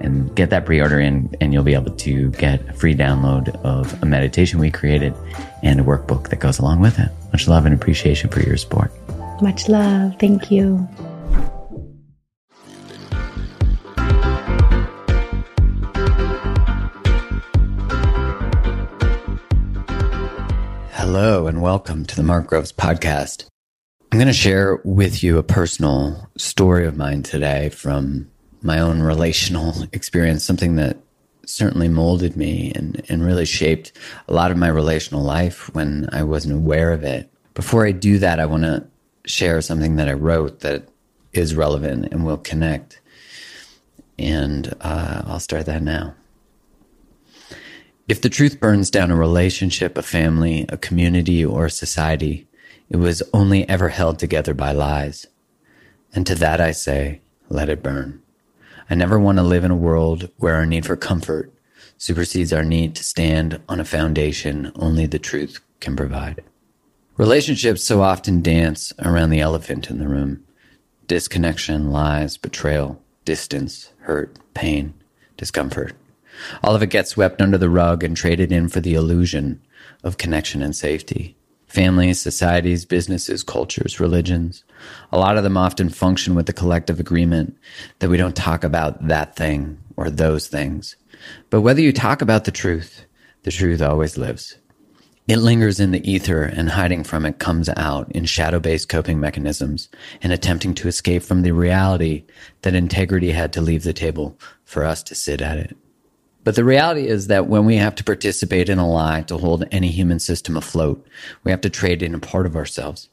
and get that pre-order in and you'll be able to get a free download of a meditation we created and a workbook that goes along with it. Much love and appreciation for your support. Much love. Thank you. Hello and welcome to the Mark Groves podcast. I'm going to share with you a personal story of mine today from my own relational experience, something that certainly molded me and, and really shaped a lot of my relational life when I wasn't aware of it. Before I do that, I want to share something that I wrote that is relevant and will connect. And uh, I'll start that now. If the truth burns down a relationship, a family, a community, or a society, it was only ever held together by lies. And to that I say, let it burn. I never want to live in a world where our need for comfort supersedes our need to stand on a foundation only the truth can provide. Relationships so often dance around the elephant in the room disconnection, lies, betrayal, distance, hurt, pain, discomfort. All of it gets swept under the rug and traded in for the illusion of connection and safety. Families, societies, businesses, cultures, religions, a lot of them often function with the collective agreement that we don't talk about that thing or those things. But whether you talk about the truth, the truth always lives. It lingers in the ether and hiding from it comes out in shadow based coping mechanisms and attempting to escape from the reality that integrity had to leave the table for us to sit at it. But the reality is that when we have to participate in a lie to hold any human system afloat, we have to trade in a part of ourselves.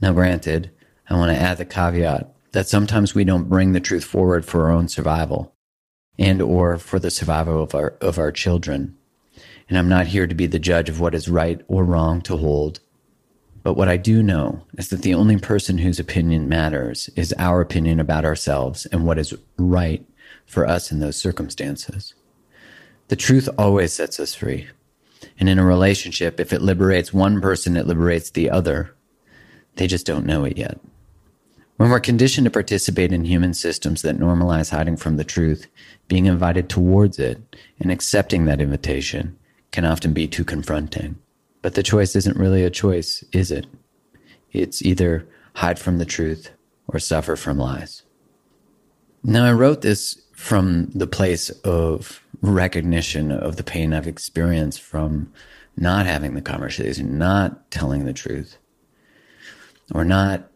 Now, granted, I want to add the caveat that sometimes we don't bring the truth forward for our own survival and or for the survival of our, of our children. And I'm not here to be the judge of what is right or wrong to hold. But what I do know is that the only person whose opinion matters is our opinion about ourselves and what is right for us in those circumstances. The truth always sets us free. And in a relationship, if it liberates one person, it liberates the other. They just don't know it yet. When we're conditioned to participate in human systems that normalize hiding from the truth, being invited towards it and accepting that invitation can often be too confronting. But the choice isn't really a choice, is it? It's either hide from the truth or suffer from lies. Now, I wrote this from the place of recognition of the pain I've experienced from not having the conversation, not telling the truth, or not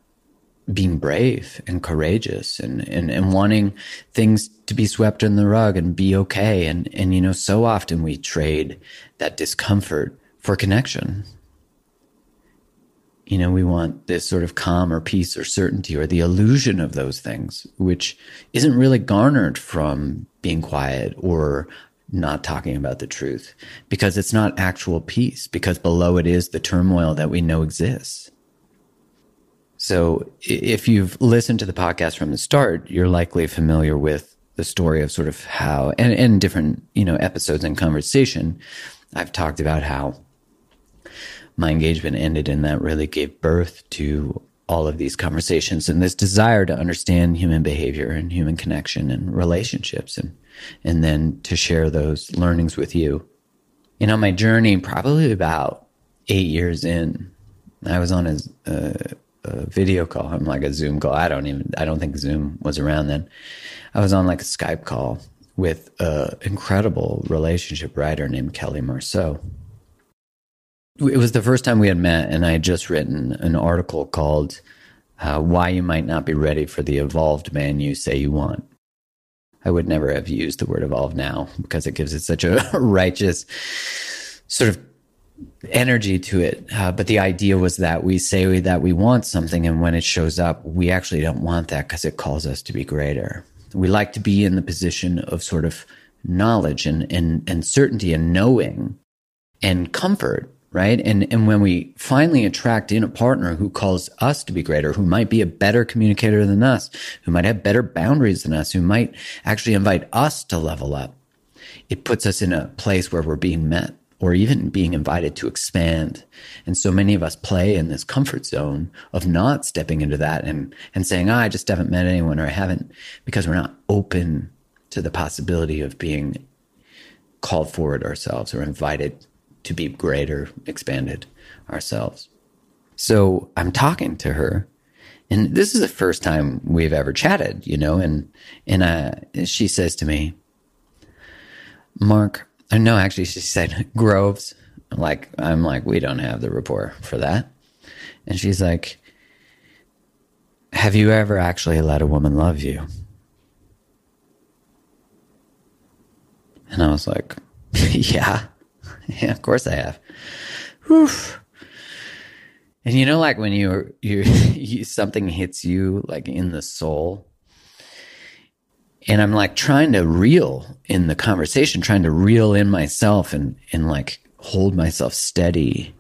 being brave and courageous and, and, and wanting things to be swept in the rug and be okay. And, and, you know, so often we trade that discomfort for connection. You know, we want this sort of calm or peace or certainty or the illusion of those things, which isn't really garnered from being quiet or not talking about the truth because it's not actual peace, because below it is the turmoil that we know exists. So if you've listened to the podcast from the start, you're likely familiar with the story of sort of how, and, and different, you know, episodes and conversation, I've talked about how my engagement ended and that really gave birth to all of these conversations and this desire to understand human behavior and human connection and relationships and and then to share those learnings with you You know, my journey probably about eight years in, I was on a, a, a video call. I'm like a Zoom call. I don't even, I don't think Zoom was around then. I was on like a Skype call with an incredible relationship writer named Kelly Marceau. It was the first time we had met, and I had just written an article called uh, Why You Might Not Be Ready for the Evolved Man You Say You Want. I would never have used the word evolve now because it gives it such a righteous sort of energy to it. Uh, but the idea was that we say that we want something, and when it shows up, we actually don't want that because it calls us to be greater. We like to be in the position of sort of knowledge and, and, and certainty and knowing and comfort, right? And, and when we finally attract in a partner who calls us to be greater, who might be a better communicator than us, who might have better boundaries than us, who might actually invite us to level up, it puts us in a place where we're being met or even being invited to expand. And so many of us play in this comfort zone of not stepping into that and, and saying, oh, I just haven't met anyone or I haven't because we're not open to the possibility of being called forward ourselves or invited to be greater, expanded ourselves. So I'm talking to her and this is the first time we've ever chatted, you know, and, and, uh, she says to me, Mark, uh, no, actually, she said Groves. Like, I'm like, we don't have the rapport for that. And she's like, Have you ever actually let a woman love you? And I was like, Yeah, yeah, of course I have. Whew. And you know, like when you you, you something hits you like in the soul, and I'm like trying to reel in the conversation, trying to reel in myself and and like hold myself steady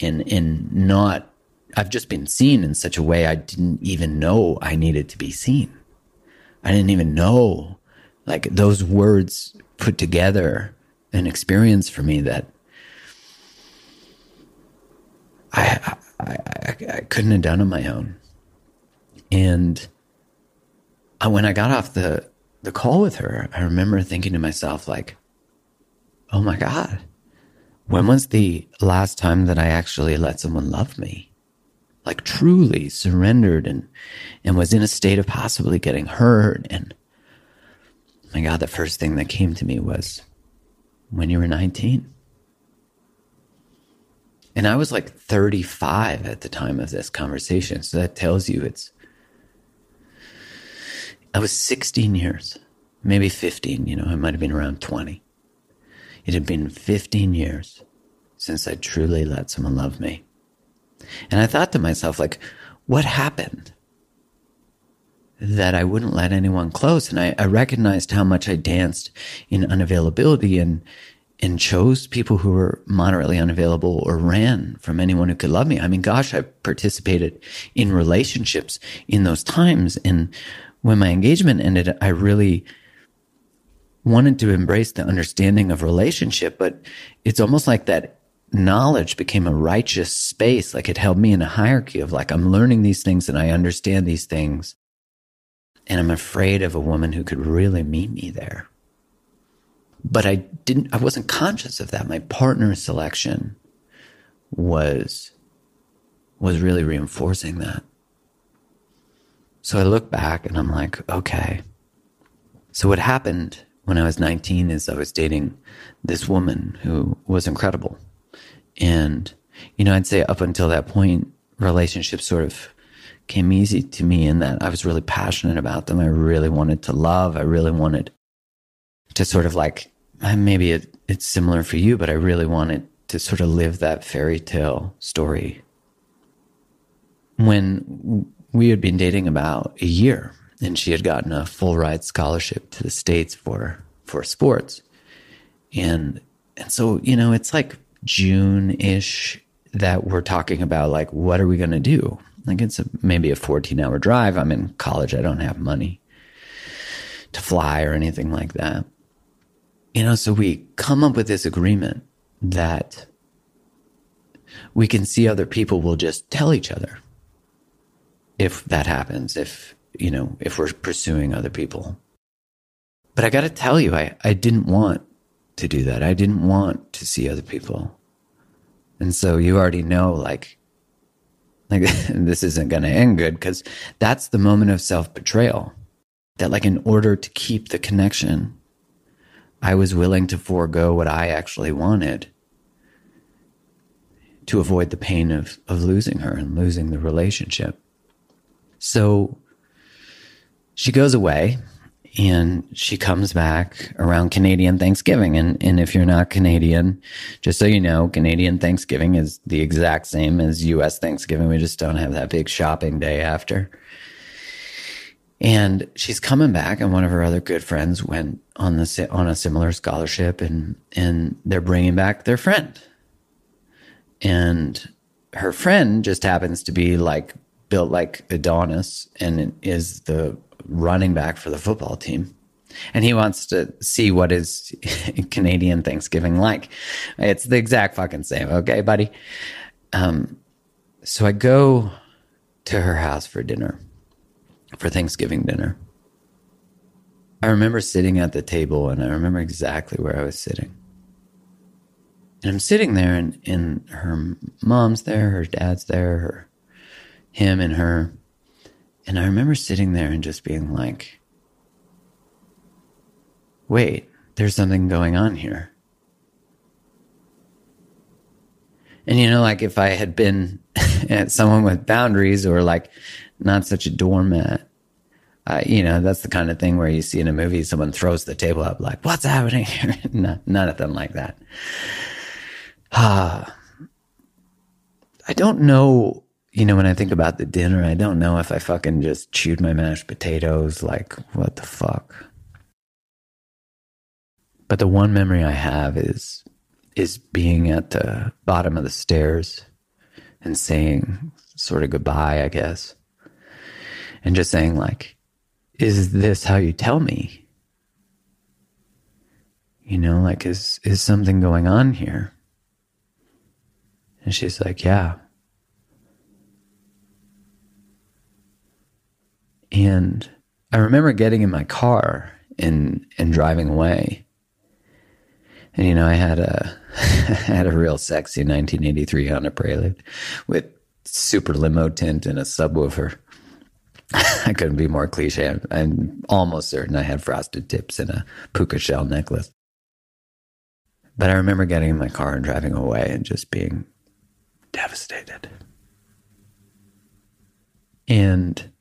and and not I've just been seen in such a way I didn't even know I needed to be seen. I didn't even know like those words put together an experience for me that I I, I, I couldn't have done on my own. And when I got off the the call with her, I remember thinking to myself, like, oh my God, when was the last time that I actually let someone love me? Like truly surrendered and, and was in a state of possibly getting hurt. And my God, the first thing that came to me was when you were 19. And I was like 35 at the time of this conversation. So that tells you it's I was 16 years, maybe 15, you know, I might have been around 20. It had been 15 years since I truly let someone love me. And I thought to myself, like, what happened that I wouldn't let anyone close? And I, I recognized how much I danced in unavailability and, and chose people who were moderately unavailable or ran from anyone who could love me. I mean, gosh, I participated in relationships in those times. And when my engagement ended, I really wanted to embrace the understanding of relationship, but it's almost like that knowledge became a righteous space. Like it held me in a hierarchy of like, I'm learning these things and I understand these things. And I'm afraid of a woman who could really meet me there. But I didn't, I wasn't conscious of that. My partner selection was, was really reinforcing that. So I look back and I'm like, okay. So what happened when I was 19 is I was dating this woman who was incredible. And, you know, I'd say up until that point, relationships sort of came easy to me in that I was really passionate about them. I really wanted to love. I really wanted to sort of like, maybe it, it's similar for you, but I really wanted to sort of live that fairy tale story. When we had been dating about a year and she had gotten a full ride scholarship to the States for, for sports. And, and so, you know, it's like June ish that we're talking about like, what are we going to do? Like it's a, maybe a 14 hour drive. I'm in college. I don't have money to fly or anything like that. You know, so we come up with this agreement that we can see other people will just tell each other if that happens, if, you know, if we're pursuing other people. But I got to tell you, I, I didn't want to do that. I didn't want to see other people. And so you already know, like, like this isn't going to end good because that's the moment of self betrayal. That, like, in order to keep the connection, I was willing to forego what I actually wanted to avoid the pain of, of losing her and losing the relationship. So she goes away and she comes back around Canadian Thanksgiving. And, and if you're not Canadian, just so you know, Canadian Thanksgiving is the exact same as US Thanksgiving. We just don't have that big shopping day after. And she's coming back, and one of her other good friends went on the on a similar scholarship, and and they're bringing back their friend. And her friend just happens to be like built like Adonis, and is the running back for the football team. And he wants to see what is Canadian Thanksgiving like. It's the exact fucking same. Okay, buddy. Um, so I go to her house for dinner, for Thanksgiving dinner. I remember sitting at the table and I remember exactly where I was sitting. And I'm sitting there and, and her mom's there, her dad's there, her, him and her. And I remember sitting there and just being like, wait, there's something going on here. And you know, like if I had been someone with boundaries or like not such a doormat, uh, you know, that's the kind of thing where you see in a movie someone throws the table up, like, what's happening here? of them like that. Uh, I don't know you know, when I think about the dinner, I don't know if I fucking just chewed my mashed potatoes. Like, what the fuck? But the one memory I have is is being at the bottom of the stairs and saying sort of goodbye, I guess. And just saying like, is this how you tell me? You know, like is is something going on here? And she's like, yeah. And I remember getting in my car and and driving away. And you know, I had a I had a real sexy 1983 Honda Prelude with super limo tint and a subwoofer. I couldn't be more cliche. I'm, I'm almost certain I had frosted tips and a puka shell necklace. But I remember getting in my car and driving away and just being devastated. And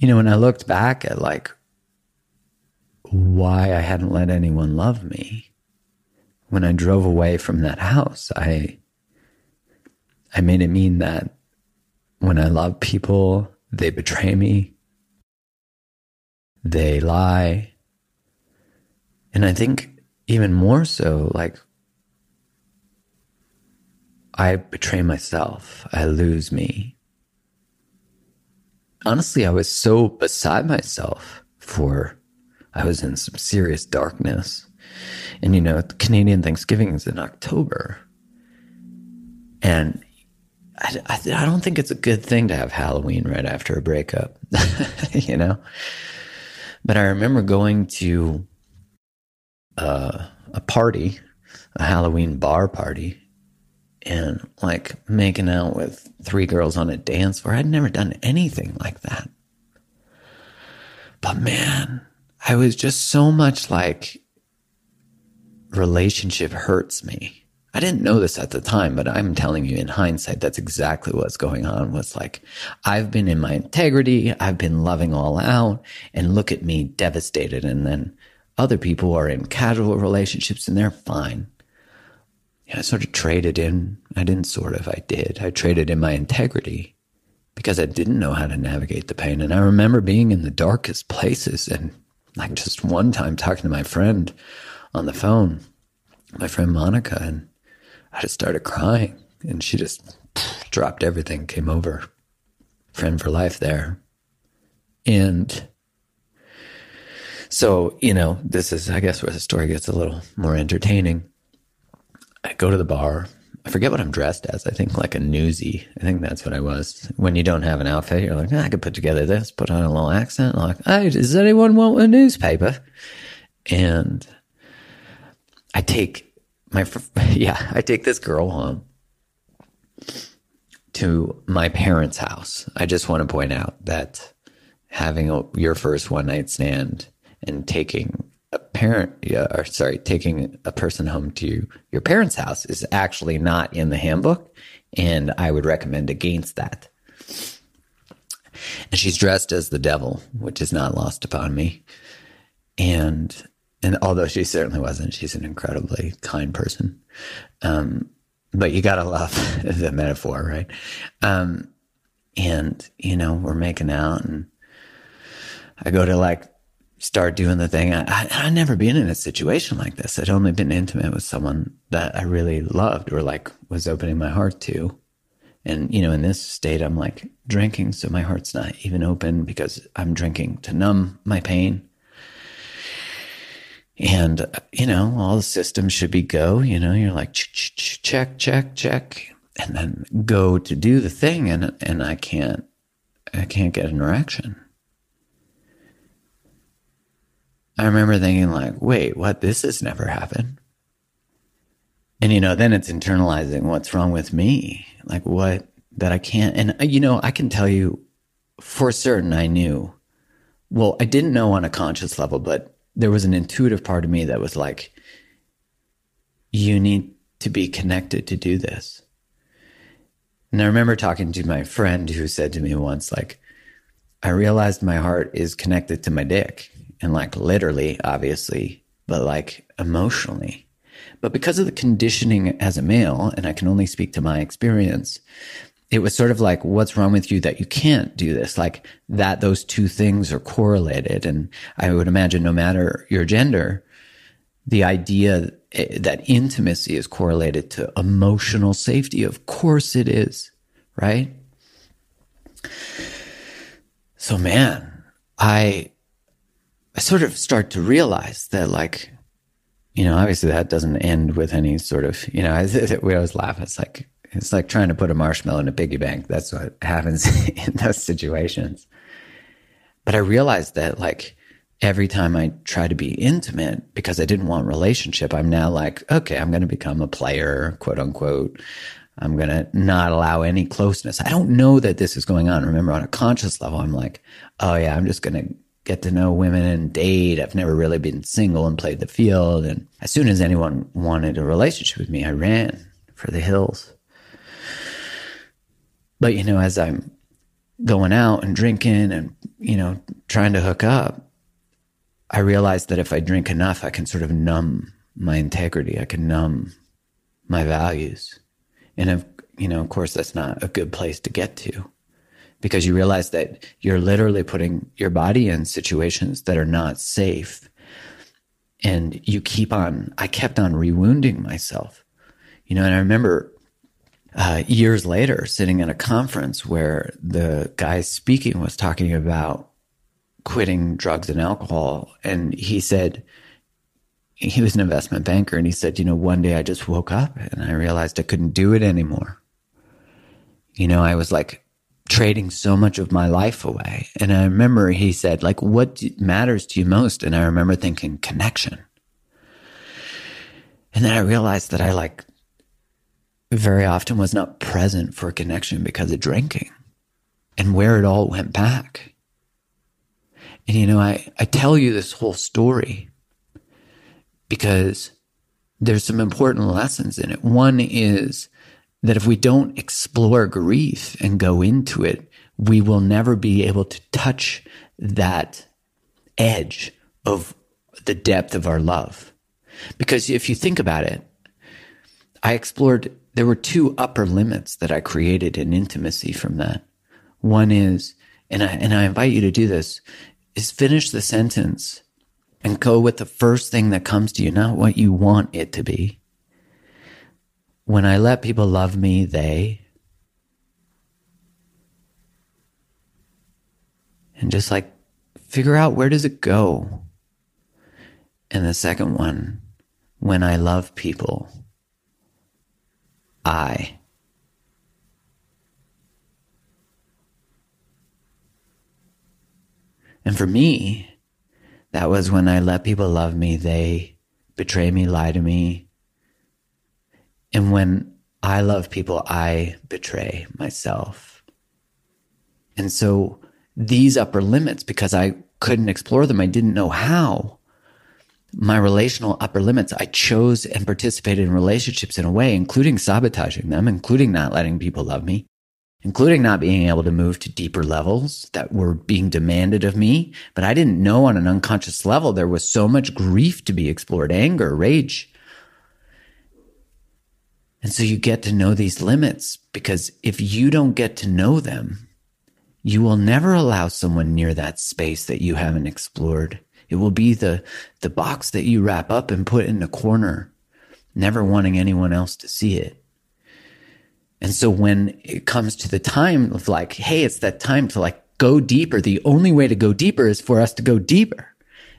you know, when I looked back at like why I hadn't let anyone love me, when I drove away from that house, I I made it mean that when I love people, they betray me. They lie. And I think even more so, like, I betray myself. I lose me honestly, I was so beside myself for I was in some serious darkness. And you know, Canadian Thanksgiving is in October. And I, I, I, don't think it's a good thing to have Halloween right after a breakup, you know? But I remember going to uh, a party, a Halloween bar party, and like making out with three girls on a dance floor. I'd never done anything like that. But man, I was just so much like relationship hurts me. I didn't know this at the time, but I'm telling you in hindsight, that's exactly what's going on. Was like, I've been in my integrity. I've been loving all out and look at me devastated. And then other people are in casual relationships and they're fine I sort of traded in. I didn't sort of, I did. I traded in my integrity because I didn't know how to navigate the pain. And I remember being in the darkest places and like just one time talking to my friend on the phone, my friend Monica, and I just started crying and she just dropped everything, came over. Friend for life there. And so, you know, this is, I guess, where the story gets a little more entertaining. I go to the bar. I forget what I'm dressed as. I think like a newsie. I think that's what I was. When you don't have an outfit, you're like, ah, I could put together this, put on a little accent. Like, hey, does anyone want a newspaper? And I take my, yeah, I take this girl home to my parents' house. I just want to point out that having a, your first one night stand and taking a parent, yeah, or sorry, taking a person home to your parents' house is actually not in the handbook. And I would recommend against that. And she's dressed as the devil, which is not lost upon me. And and although she certainly wasn't, she's an incredibly kind person. Um, but you gotta love the metaphor, right? Um, and you know, we're making out, and I go to like start doing the thing. I, I I'd never been in a situation like this. I'd only been intimate with someone that I really loved or like was opening my heart to. And you know, in this state, I'm like drinking, so my heart's not even open because I'm drinking to numb my pain and, you know, all the systems should be go, you know, you're like, check, check, check, and then go to do the thing. And, and I can't, I can't get an erection. I remember thinking like, wait, what? This has never happened. And, you know, then it's internalizing what's wrong with me. Like what that I can't. And, uh, you know, I can tell you for certain I knew, well, I didn't know on a conscious level, but there was an intuitive part of me that was like, you need to be connected to do this. And I remember talking to my friend who said to me once, like, I realized my heart is connected to my dick and like literally, obviously, but like emotionally. But because of the conditioning as a male, and I can only speak to my experience, it was sort of like, what's wrong with you that you can't do this? Like that those two things are correlated. And I would imagine no matter your gender, the idea eh, that intimacy is correlated to emotional safety. Of course it is, right? So man, I, I sort of start to realize that like, you know, obviously that doesn't end with any sort of, you know, we always laugh. It's like, it's like trying to put a marshmallow in a piggy bank. That's what happens in those situations. But I realized that like every time I try to be intimate because I didn't want relationship, I'm now like, okay, I'm going to become a player, quote unquote. I'm going to not allow any closeness. I don't know that this is going on. Remember, on a conscious level, I'm like, oh yeah, I'm just going to get to know women and date. I've never really been single and played the field. And as soon as anyone wanted a relationship with me, I ran for the hills. But, you know, as I'm going out and drinking and, you know, trying to hook up, I realized that if I drink enough, I can sort of numb my integrity. I can numb my values. And, of, you know, of course, that's not a good place to get to because you realize that you're literally putting your body in situations that are not safe. And you keep on, I kept on rewounding myself. You know, and I remember uh, years later, sitting in a conference where the guy speaking was talking about quitting drugs and alcohol. And he said, he was an investment banker and he said, you know, one day I just woke up and I realized I couldn't do it anymore. You know, I was like trading so much of my life away. And I remember he said, like, what matters to you most? And I remember thinking connection. And then I realized that I like very often was not present for connection because of drinking and where it all went back. And you know, I, I tell you this whole story because there's some important lessons in it. One is that if we don't explore grief and go into it, we will never be able to touch that edge of the depth of our love. Because if you think about it, I explored there were two upper limits that I created in intimacy from that. One is, and I, and I invite you to do this, is finish the sentence and go with the first thing that comes to you, not what you want it to be. When I let people love me, they, and just like figure out where does it go. And the second one, when I love people, I. And for me, that was when I let people love me, they betray me, lie to me. And when I love people, I betray myself. And so these upper limits, because I couldn't explore them, I didn't know how. My relational upper limits, I chose and participated in relationships in a way, including sabotaging them, including not letting people love me, including not being able to move to deeper levels that were being demanded of me. But I didn't know on an unconscious level there was so much grief to be explored, anger, rage. And so you get to know these limits because if you don't get to know them, you will never allow someone near that space that you haven't explored. It will be the, the box that you wrap up and put in a corner, never wanting anyone else to see it. And so when it comes to the time of like, hey, it's that time to like go deeper, the only way to go deeper is for us to go deeper.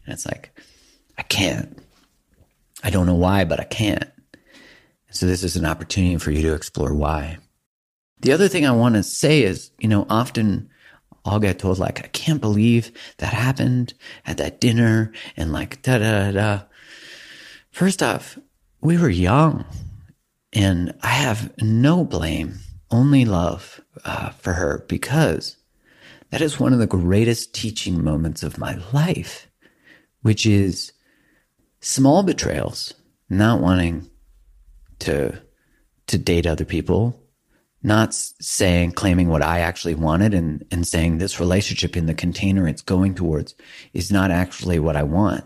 And it's like, I can't. I don't know why, but I can't. So this is an opportunity for you to explore why. The other thing I want to say is, you know, often I'll get told like, I can't believe that happened at that dinner and like da da da. First off, we were young. And I have no blame, only love uh, for her because that is one of the greatest teaching moments of my life, which is small betrayals, not wanting to to date other people, not saying claiming what I actually wanted and and saying this relationship in the container it's going towards is not actually what I want.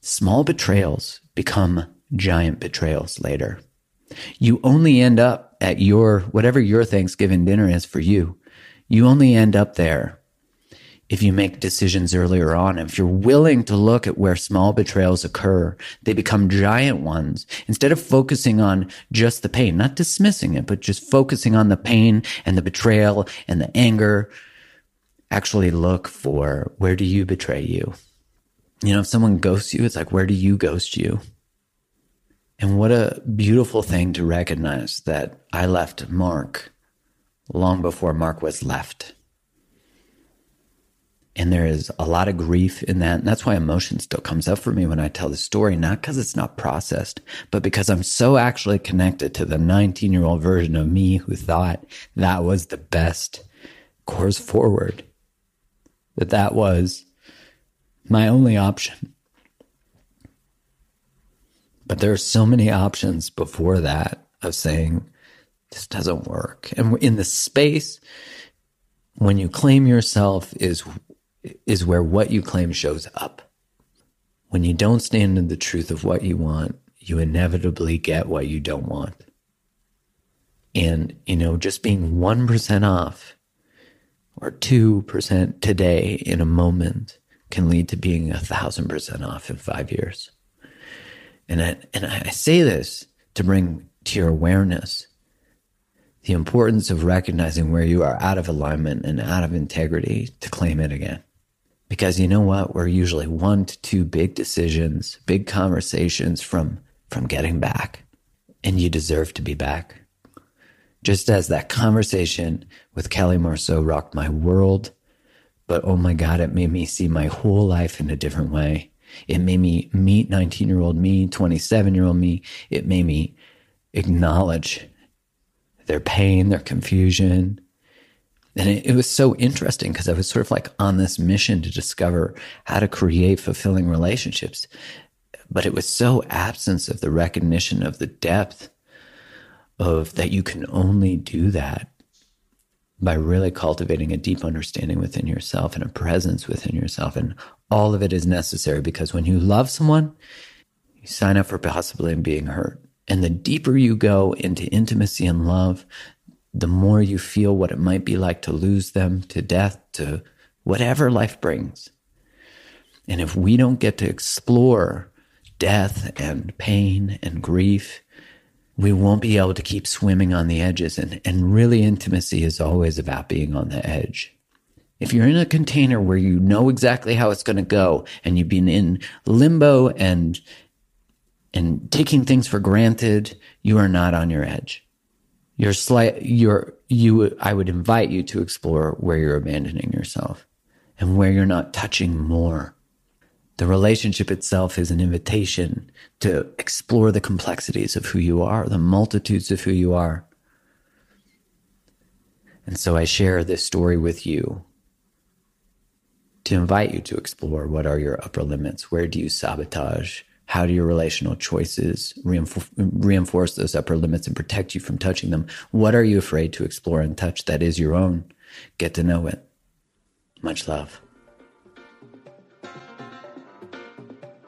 Small betrayals become giant betrayals later. You only end up at your, whatever your Thanksgiving dinner is for you. You only end up there if you make decisions earlier on. If you're willing to look at where small betrayals occur, they become giant ones. Instead of focusing on just the pain, not dismissing it, but just focusing on the pain and the betrayal and the anger, actually look for where do you betray you? You know, if someone ghosts you, it's like, where do you ghost you? And what a beautiful thing to recognize that I left Mark long before Mark was left. And there is a lot of grief in that. And that's why emotion still comes up for me when I tell the story, not because it's not processed, but because I'm so actually connected to the 19 year old version of me who thought that was the best course forward, that that was my only option. But there are so many options before that of saying, this doesn't work. And in the space, when you claim yourself is, is where what you claim shows up. When you don't stand in the truth of what you want, you inevitably get what you don't want. And, you know, just being 1% off or 2% today in a moment can lead to being a thousand percent off in five years. And I, and I say this to bring to your awareness the importance of recognizing where you are out of alignment and out of integrity to claim it again. Because you know what? We're usually one to two big decisions, big conversations from, from getting back. And you deserve to be back. Just as that conversation with Kelly Marceau rocked my world, but oh my God, it made me see my whole life in a different way. It made me meet 19 year old me, 27 year old me. It made me acknowledge their pain, their confusion. And it, it was so interesting because I was sort of like on this mission to discover how to create fulfilling relationships. But it was so absence of the recognition of the depth of that you can only do that by really cultivating a deep understanding within yourself and a presence within yourself. And all of it is necessary because when you love someone, you sign up for possibly being hurt. And the deeper you go into intimacy and love, the more you feel what it might be like to lose them to death, to whatever life brings. And if we don't get to explore death and pain and grief, we won't be able to keep swimming on the edges. And, and really, intimacy is always about being on the edge. If you're in a container where you know exactly how it's going to go and you've been in limbo and, and taking things for granted, you are not on your edge. You're slight, you're, you, I would invite you to explore where you're abandoning yourself and where you're not touching more The relationship itself is an invitation to explore the complexities of who you are, the multitudes of who you are. And so I share this story with you to invite you to explore what are your upper limits? Where do you sabotage? How do your relational choices reinforce, reinforce those upper limits and protect you from touching them? What are you afraid to explore and touch that is your own? Get to know it. Much love.